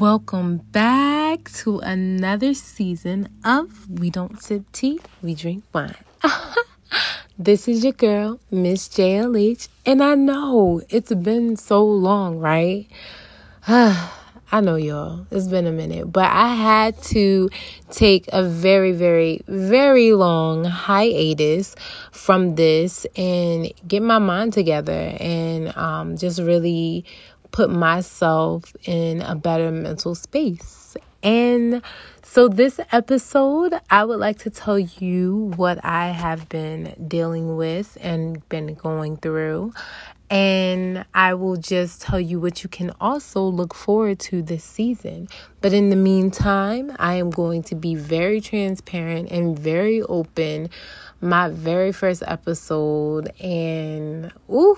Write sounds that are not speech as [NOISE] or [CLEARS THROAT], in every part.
Welcome back to another season of We Don't Sip Tea, We Drink Wine. [LAUGHS] this is your girl, Miss JLH, and I know it's been so long, right? [SIGHS] I know y'all, it's been a minute, but I had to take a very, very, very long hiatus from this and get my mind together and um, just really put myself in a better mental space. And so, this episode, I would like to tell you what I have been dealing with and been going through. And I will just tell you what you can also look forward to this season. But in the meantime, I am going to be very transparent and very open. My very first episode, and ooh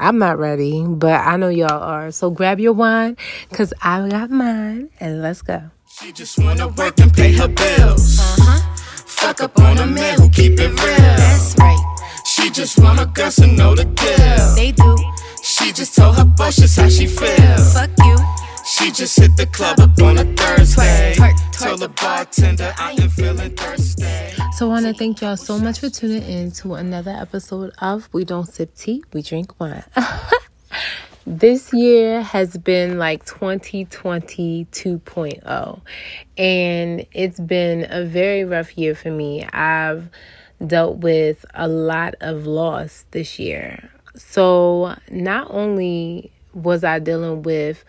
I'm not ready, but I know y'all are. So grab your wine, cause I got mine, and let's go. She just wanna work and pay her bills. Uh-huh. Fuck up on a man who keep it real. That's right. She just want her girls to know the deal. They do. She just told her boss just how she feels. Fuck you. She just hit the club up on a Thursday. Told the bartender I am feeling thirsty. So I want to thank y'all so much for tuning in to another episode of We Don't Sip Tea, We Drink Wine. [LAUGHS] this year has been like 2020 2.0 and it's been a very rough year for me. I've dealt with a lot of loss this year. So not only was I dealing with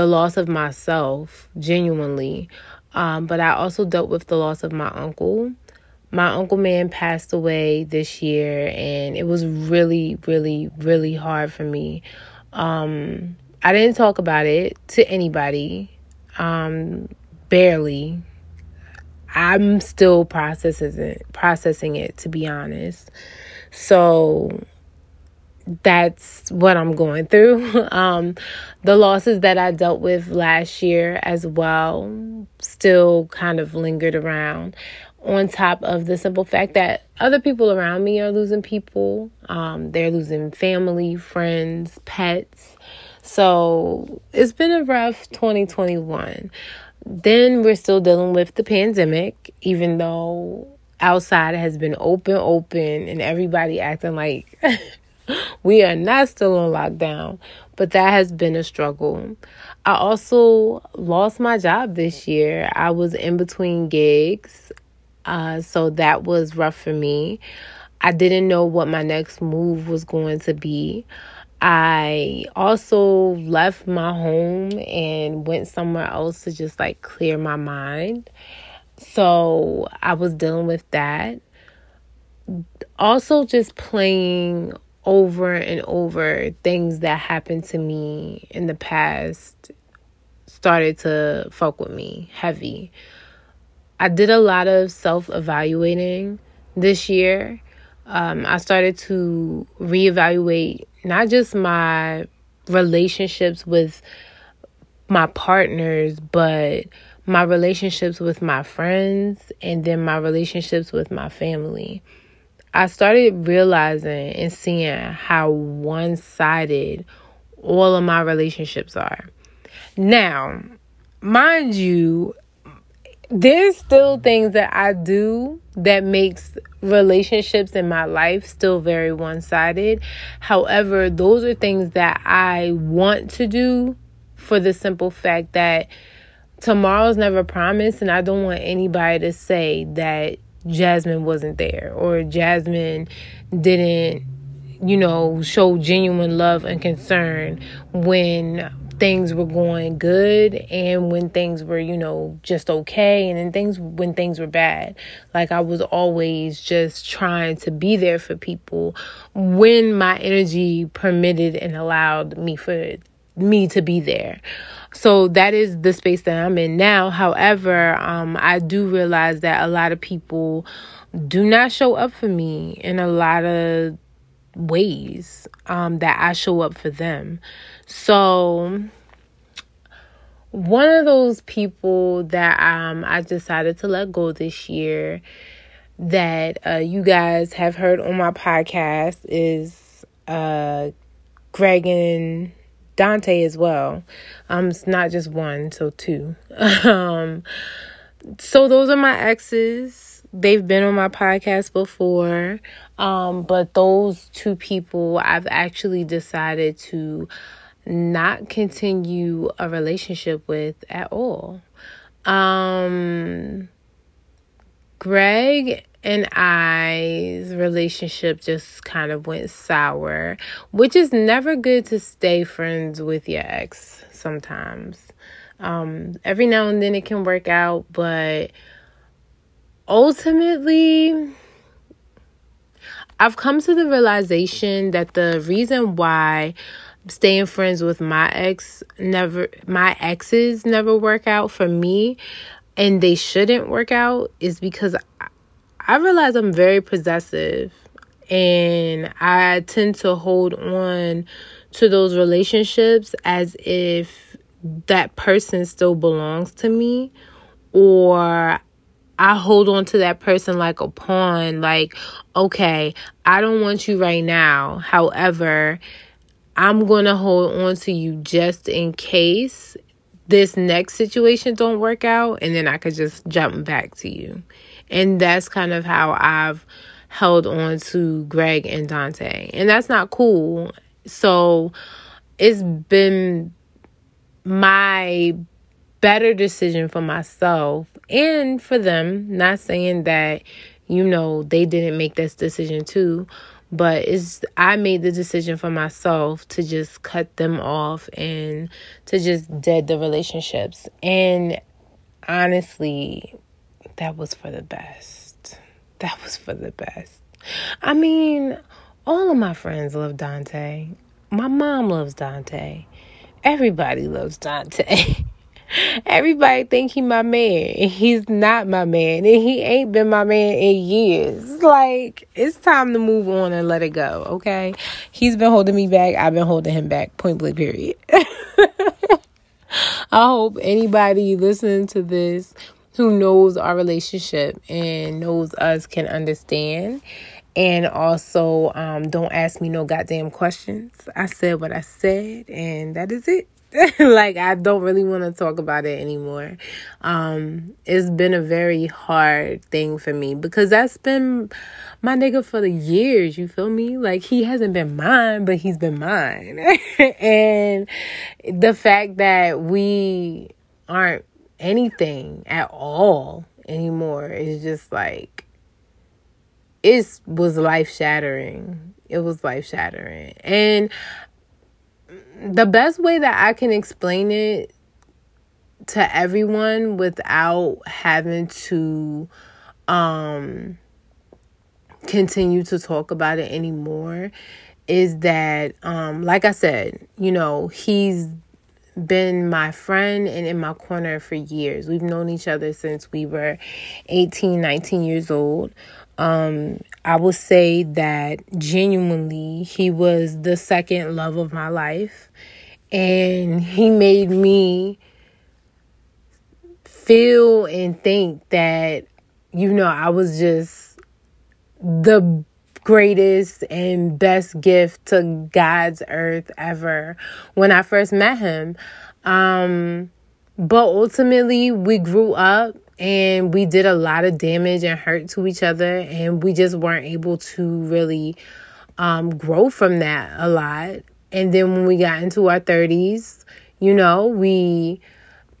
the loss of myself genuinely. Um, but I also dealt with the loss of my uncle. My uncle man passed away this year, and it was really, really, really hard for me. Um, I didn't talk about it to anybody, um, barely. I'm still processing it, processing it to be honest. So that's what I'm going through. [LAUGHS] Um, the losses that I dealt with last year as well still kind of lingered around. On top of the simple fact that other people around me are losing people, um, they're losing family, friends, pets. So it's been a rough 2021. Then we're still dealing with the pandemic, even though outside has been open, open, and everybody acting like [LAUGHS] we are not still on lockdown, but that has been a struggle. I also lost my job this year. I was in between gigs, uh, so that was rough for me. I didn't know what my next move was going to be. I also left my home and went somewhere else to just like clear my mind. So I was dealing with that. Also, just playing over and over things that happened to me in the past started to fuck with me heavy. I did a lot of self evaluating this year. Um, I started to reevaluate not just my relationships with my partners, but my relationships with my friends and then my relationships with my family. I started realizing and seeing how one sided all of my relationships are. Now, mind you, there's still things that I do that makes relationships in my life still very one-sided. However, those are things that I want to do for the simple fact that tomorrow's never promised and I don't want anybody to say that Jasmine wasn't there or Jasmine didn't, you know, show genuine love and concern when things were going good and when things were, you know, just okay and then things when things were bad. Like I was always just trying to be there for people when my energy permitted and allowed me for me to be there. So that is the space that I'm in now. However, um, I do realize that a lot of people do not show up for me in a lot of ways um, that I show up for them. So one of those people that um, I decided to let go this year that uh, you guys have heard on my podcast is uh, Greg and Dante as well. Um, it's not just one, so two. [LAUGHS] um, so those are my exes. They've been on my podcast before. Um, but those two people I've actually decided to not continue a relationship with at all. Um, Greg and I's relationship just kind of went sour, which is never good to stay friends with your ex sometimes. Um, every now and then it can work out, but ultimately, I've come to the realization that the reason why staying friends with my ex never my exes never work out for me and they shouldn't work out is because I, realize I'm very possessive and I tend to hold on to those relationships as if that person still belongs to me or I hold on to that person like a pawn like okay I don't want you right now however I'm going to hold on to you just in case this next situation don't work out and then I could just jump back to you. And that's kind of how I've held on to Greg and Dante. And that's not cool. So it's been my better decision for myself and for them. Not saying that, you know, they didn't make this decision too, but it's I made the decision for myself to just cut them off and to just dead the relationships. And honestly, that was for the best. That was for the best. I mean, all of my friends love Dante. My mom loves Dante. Everybody loves Dante. [LAUGHS] Everybody think he my man. He's not my man. And he ain't been my man in years. Like, it's time to move on and let it go, okay? He's been holding me back. I've been holding him back. Point blank period. [LAUGHS] I hope anybody listening to this who knows our relationship and knows us can understand. And also, um, don't ask me no goddamn questions. I said what I said, and that is it. [LAUGHS] like I don't really want to talk about it anymore. Um it's been a very hard thing for me because that's been my nigga for the years, you feel me? Like he hasn't been mine, but he's been mine. [LAUGHS] and the fact that we aren't anything at all anymore is just like it was life shattering. It was life shattering. And the best way that I can explain it to everyone without having to um continue to talk about it anymore is that um like I said, you know, he's been my friend and in my corner for years. We've known each other since we were 18, 19 years old. Um, I will say that genuinely, he was the second love of my life. And he made me feel and think that, you know, I was just the greatest and best gift to God's earth ever when I first met him. Um, but ultimately, we grew up and we did a lot of damage and hurt to each other and we just weren't able to really um, grow from that a lot and then when we got into our 30s you know we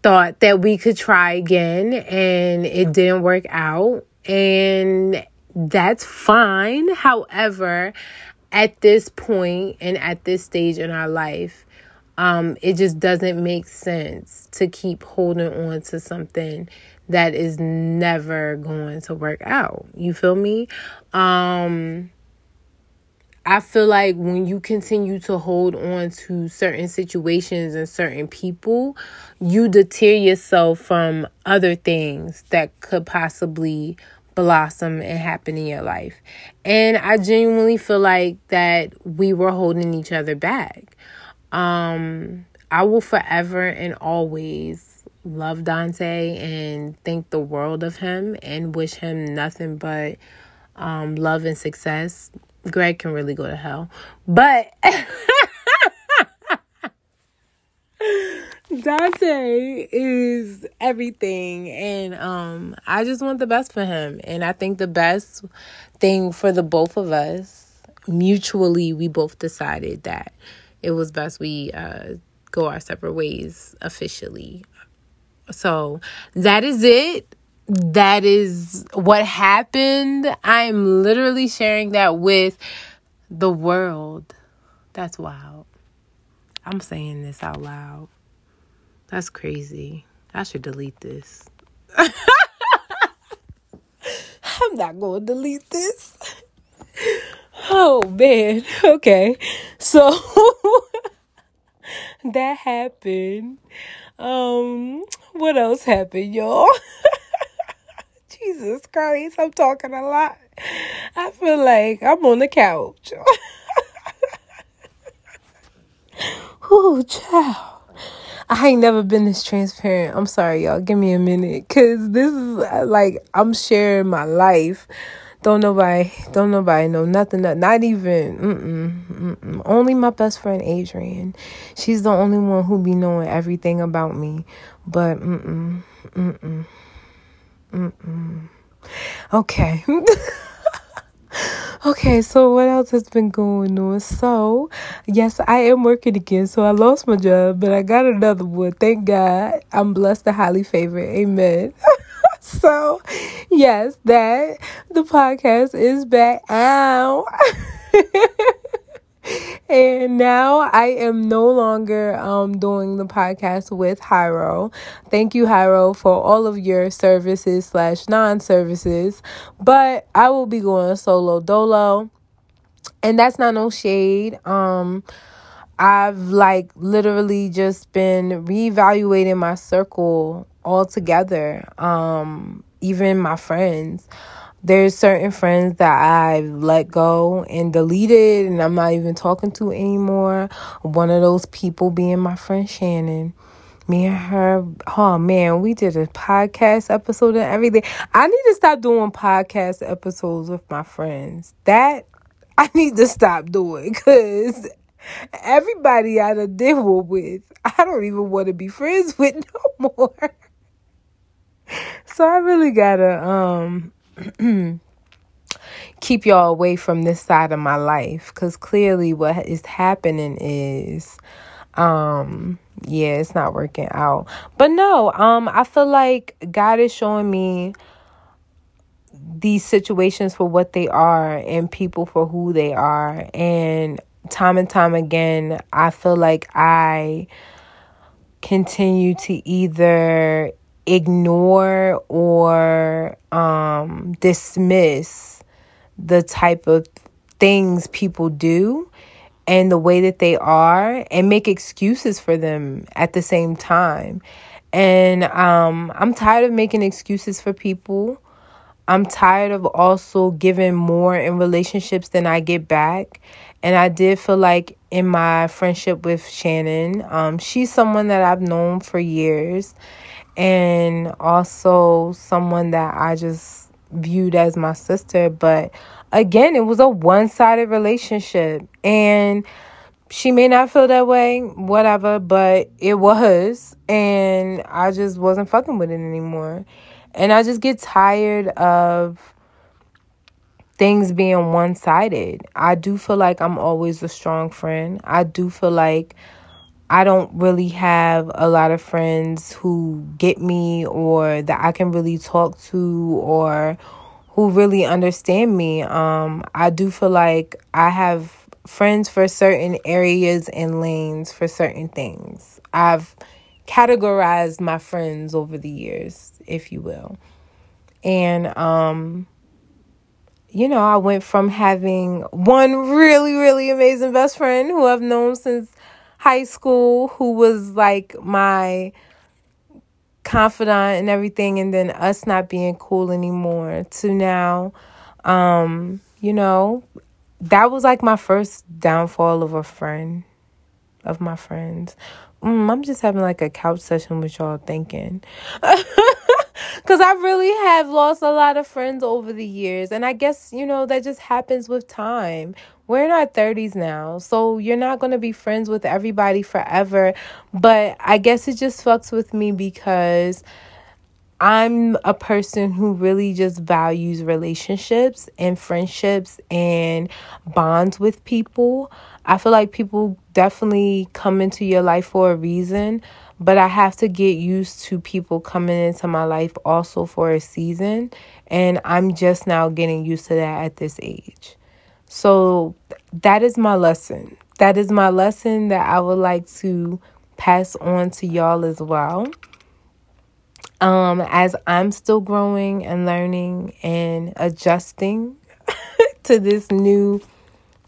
thought that we could try again and it didn't work out and that's fine however at this point and at this stage in our life um, it just doesn't make sense to keep holding on to something that is never going to work out. You feel me? Um I feel like when you continue to hold on to certain situations and certain people, you deter yourself from other things that could possibly blossom and happen in your life. And I genuinely feel like that we were holding each other back. Um I will forever and always love Dante and think the world of him and wish him nothing but um, love and success. Greg can really go to hell. But [LAUGHS] Dante is everything and um I just want the best for him and I think the best thing for the both of us mutually we both decided that it was best we uh go our separate ways officially. So that is it. That is what happened. I'm literally sharing that with the world. That's wild. I'm saying this out loud. That's crazy. I should delete this. [LAUGHS] I'm not going to delete this. [LAUGHS] Oh man. Okay. So [LAUGHS] that happened. Um what else happened, y'all? Jesus Christ, I'm talking a lot. I feel like I'm on the couch. oh, child. I ain't never been this transparent. I'm sorry, y'all. Give me a minute. Cause this is uh, like I'm sharing my life. Don't nobody, don't nobody know nothing. Not even, mm-mm, mm-mm. only my best friend Adrian. She's the only one who be knowing everything about me. But mm-mm, mm-mm, mm-mm. Okay. [LAUGHS] Okay, so what else has been going on? So, yes, I am working again. So I lost my job, but I got another one. Thank God. I'm blessed and highly favored. Amen. [LAUGHS] so, yes, that the podcast is back out. [LAUGHS] and now I am no longer um, doing the podcast with Hyro. Thank you, Hyro, for all of your services slash non services. But I will be going solo dolo, and that's not no shade. Um, I've like literally just been reevaluating my circle altogether. Um, even my friends there's certain friends that I let go and deleted and I'm not even talking to anymore. One of those people being my friend Shannon. Me and her, oh man, we did a podcast episode and everything. I need to stop doing podcast episodes with my friends. That I [LAUGHS] need to stop doing because everybody I done deal with, I don't even want to be friends [LAUGHS] with no more. so I really gotta um [CLEARS THROAT] keep y'all away from this side of my life. Because clearly what is happening is um yeah it's not working out. But no um i feel like god is showing me these situations for what they are and people for who they are. And time and time again i feel like i continue to either ignore or um, dismiss the type of things people do and the way that they are and make excuses for them at the same time. And um, I'm tired of making excuses for people. I'm tired of also giving more in relationships than I get back. And I did feel like in my friendship with Shannon, um, she's someone that I've known for years and also someone that I just viewed as my sister. But again, it was a one sided relationship. And she may not feel that way, whatever, but it was. And I just wasn't fucking with it anymore. And I just get tired of things being one sided. I do feel like I'm always a strong friend. I do feel like I don't really have a lot of friends who get me or that I can really talk to or who really understand me. Um, I do feel like I have friends for certain areas and lanes for certain things. I've categorized my friends over the years, if you will. And um you know, I went from having one really really amazing best friend who I've known since high school who was like my confidant and everything and then us not being cool anymore to now um you know that was like my first downfall of a friend of my friends. Mm, i'm just having like a couch session with y'all thinking [LAUGHS] [LAUGHS] Because I really have lost a lot of friends over the years. And I guess, you know, that just happens with time. We're in our 30s now. So you're not going to be friends with everybody forever. But I guess it just fucks with me because I'm a person who really just values relationships and friendships and bonds with people. I feel like people definitely come into your life for a reason, but I have to get used to people coming into my life also for a season. And I'm just now getting used to that at this age. So that is my lesson. That is my lesson that I would like to pass on to y'all as well. Um, as I'm still growing and learning and adjusting [LAUGHS] to this new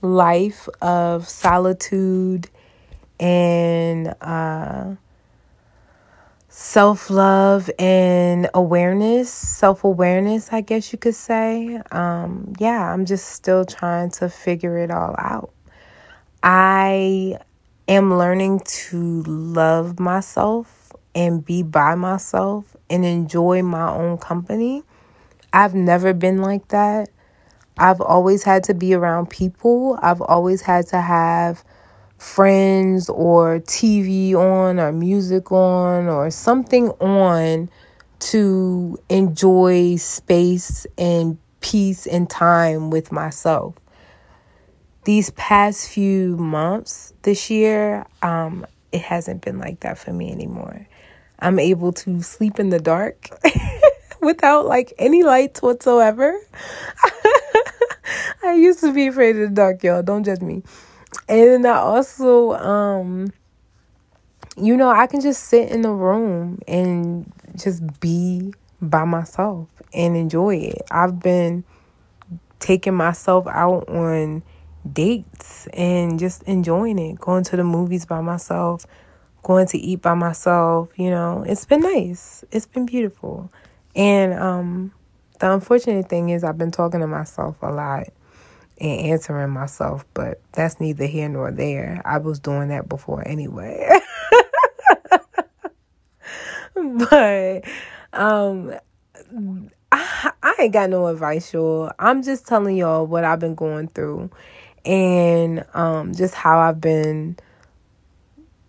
life of solitude and uh, self love and awareness, self awareness, I guess you could say. Um, yeah, I'm just still trying to figure it all out. I am learning to love myself and be by myself and enjoy my own company. I've never been like that. I've always had to be around people. I've always had to have friends or TV on or music on or something on to enjoy space and peace and time with myself. These past few months this year, um, it hasn't been like that for me anymore. I'm able to sleep in the dark [LAUGHS] without like any lights whatsoever. [LAUGHS] I used to be afraid of the dark, y'all. Don't judge me. And I also, um, you know, I can just sit in the room and just be by myself and enjoy it. I've been taking myself out on dates and just enjoying it, going to the movies by myself, going to eat by myself, you know. It's been nice. It's been beautiful. And um the unfortunate thing is I've been talking to myself a lot and answering myself, but that's neither here nor there. I was doing that before anyway. [LAUGHS] but um I, I ain't got no advice, y'all. I'm just telling y'all what I've been going through and um just how I've been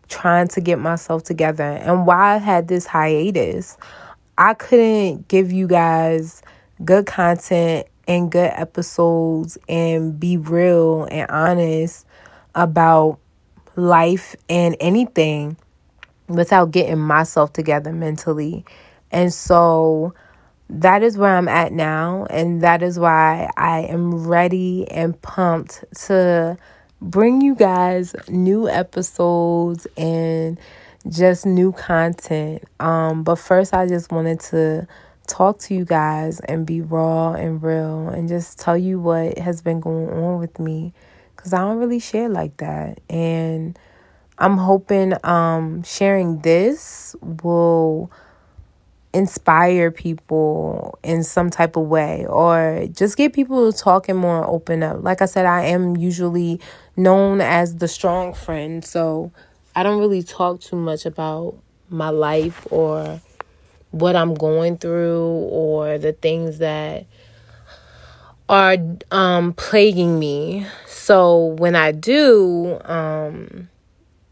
trying to get myself together. And why I had this hiatus, I couldn't give you guys good content and good episodes and be real and honest about life and anything without getting myself together mentally. And so that is where I'm at now. And that is why I am ready and pumped to bring you guys new episodes and just new content. Um, but first, I just wanted to talk to you guys and be raw and real and just tell you what has been going on with me because I don't really share like that. And I'm hoping um, sharing this will inspire people in some type of way or just get people talking more open up. Like I said, I am usually known as the strong friend, so I don't really talk too much about my life or what I'm going through or the things that are um plaguing me. So when I do, um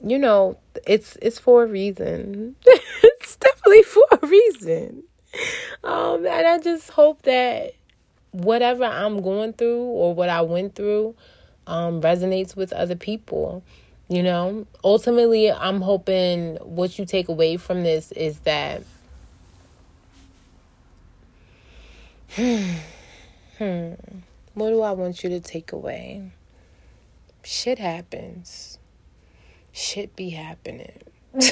you know, it's it's for a reason. [LAUGHS] it's definitely for a reason. Um, and I just hope that whatever I'm going through or what I went through um, resonates with other people. You know, ultimately, I'm hoping what you take away from this is that. Hmm. What do I want you to take away? Shit happens shit be happening. [LAUGHS] and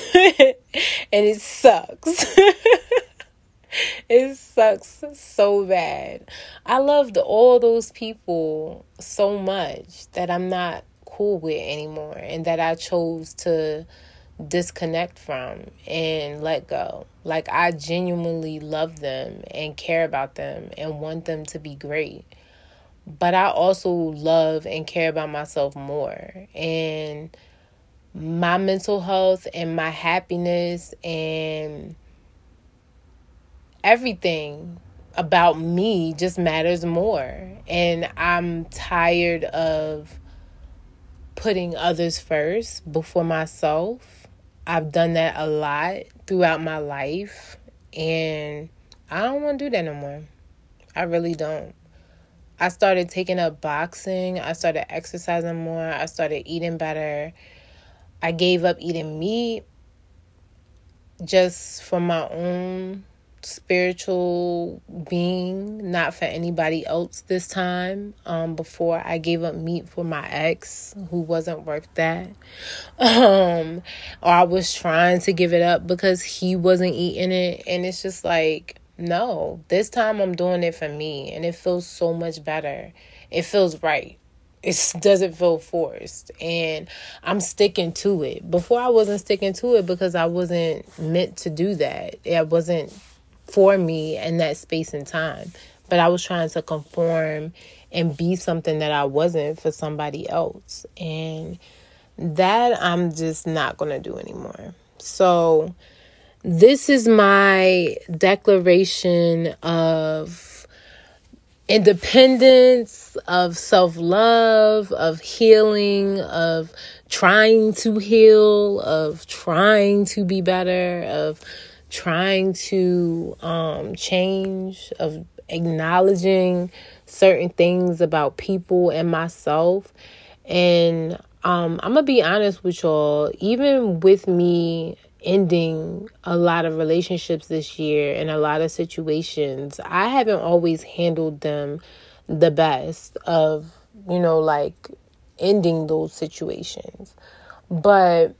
it sucks. [LAUGHS] it sucks so bad. I loved all those people so much that I'm not cool with anymore and that I chose to disconnect from and let go. Like I genuinely love them and care about them and want them to be great. But I also love and care about myself more. And my mental health and my happiness and everything about me just matters more. And I'm tired of putting others first before myself. I've done that a lot throughout my life. And I don't want to do that no more. I really don't. I started taking up boxing. I started exercising more. I started eating better. I gave up eating meat just for my own spiritual being, not for anybody else this time. Um, before I gave up meat for my ex who wasn't worth that. [LAUGHS] Um, or I was trying to give it up because he wasn't eating it. And it's just like, no, this time I'm doing it for me and it feels so much better. It feels right. It doesn't feel forced and I'm sticking to it. Before I wasn't sticking to it because I wasn't meant to do that. It wasn't for me in that space and time. But I was trying to conform and be something that I wasn't for somebody else. And that I'm just not going to do anymore. So this is my declaration of independence, of self love, of healing, of trying to heal, of trying to be better, of trying to um, change, of acknowledging certain things about people and myself. And um, I'm going to be honest with y'all, even with me ending a lot of relationships this year and a lot of situations, I haven't always handled them the best of, you know, like ending those situations. But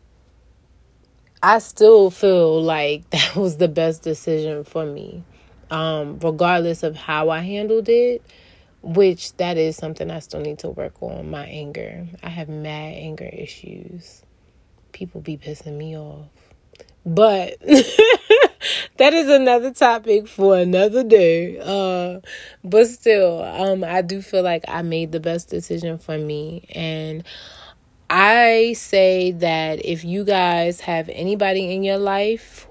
I still feel like [LAUGHS] that was the best decision for me, um, regardless of how I handled it. Which that is something I still need to work on. My anger. I have mad anger issues. People be pissing me off. But [LAUGHS] that is another topic for another day. Uh, but still, um, I do feel like I made the best decision for me. And I say that if you guys have anybody in your life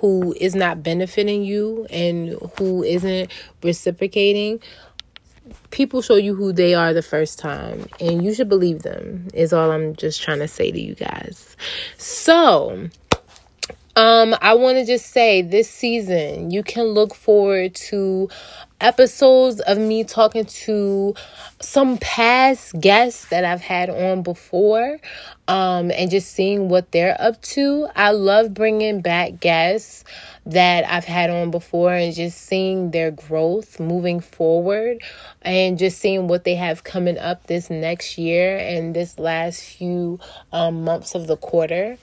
who is not benefiting you and who isn't reciprocating, people show you who they are the first time and you should believe them is all i'm just trying to say to you guys. So um, I want to just say this season, you can look forward to episodes of me talking to some past guests that I've had on before um, and just seeing what they're up to. I love bringing back guests that I've had on before and just seeing their growth moving forward and just seeing what they have coming up this next year and this last few um, months of the quarter.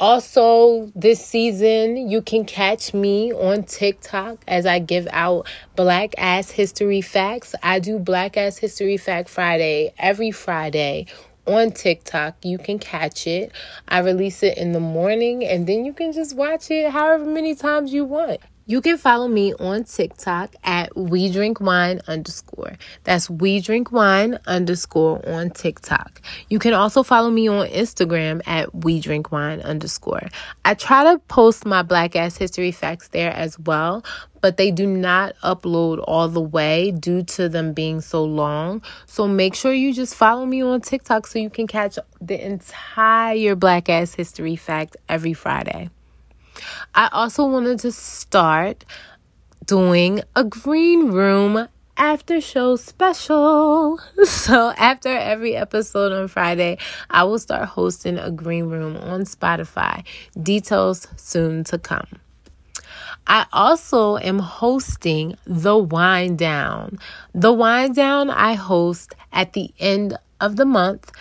Also, this season, you can catch me on TikTok as I give out Black Ass History Facts. I do Black Ass History Fact Friday every Friday on TikTok. You can catch it. I release it in the morning and then you can just watch it however many times you want. You can follow me on TikTok at We Drink Wine underscore. That's We Drink Wine underscore on TikTok. You can also follow me on Instagram at We Drink Wine underscore. I try to post my Black Ass History facts there as well, but they do not upload all the way due to them being so long. So make sure you just follow me on TikTok so you can catch the entire Black Ass History fact every Friday. I also wanted to start doing a green room after show special. [LAUGHS] So, after every episode on Friday, I will start hosting a green room on Spotify. Details soon to come. I also am hosting the wind down. The wind down I host at the end of the month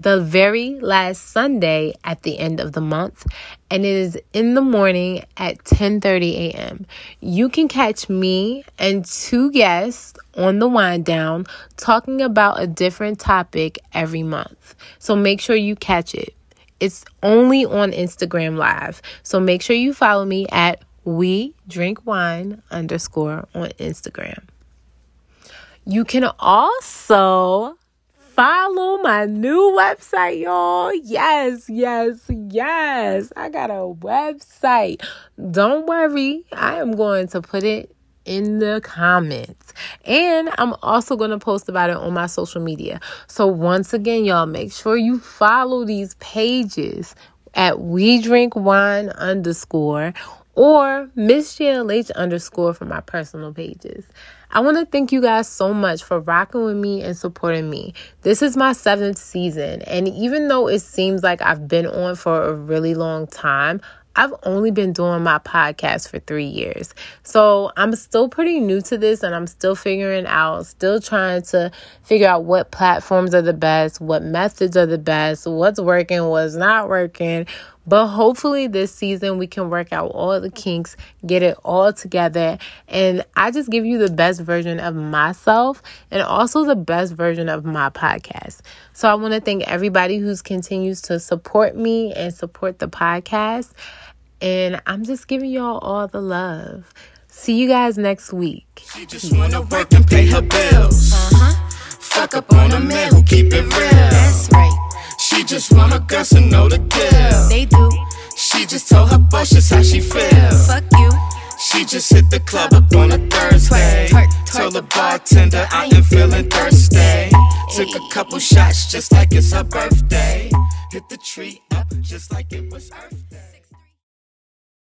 the very last Sunday at the end of the month and it is in the morning at 10:30 a.m. You can catch me and two guests on the wind down talking about a different topic every month. So make sure you catch it. It's only on Instagram Live. So make sure you follow me at we drink wine underscore on Instagram. You can also follow my new website, y'all. Yes, yes, yes. I got a website. Don't worry, I am going to put it in the comments. And I'm also going to post about it on my social media. So, once again, y'all, make sure you follow these pages at We Drink Wine underscore or Miss JLH underscore for my personal pages. I want to thank you guys so much for rocking with me and supporting me. This is my seventh season, and even though it seems like I've been on for a really long time, I've only been doing my podcast for three years. So I'm still pretty new to this and I'm still figuring out, still trying to figure out what platforms are the best, what methods are the best, what's working, what's not working. But hopefully, this season we can work out all the kinks, get it all together, and I just give you the best version of myself and also the best version of my podcast. So, I want to thank everybody who's continues to support me and support the podcast. And I'm just giving y'all all the love. See you guys next week. She just wanna work and pay her bills. Uh-huh. Fuck up on a man who keep it real. That's right. She just want a girl to know the deal. They do. She just told her boss just how she feel. Fuck you. She just hit the club up on a Thursday. Twerk, twerk, twerk. Told the bartender I am feeling thirsty. Took a couple shots just like it's her birthday. Hit the tree up just like it was Earth.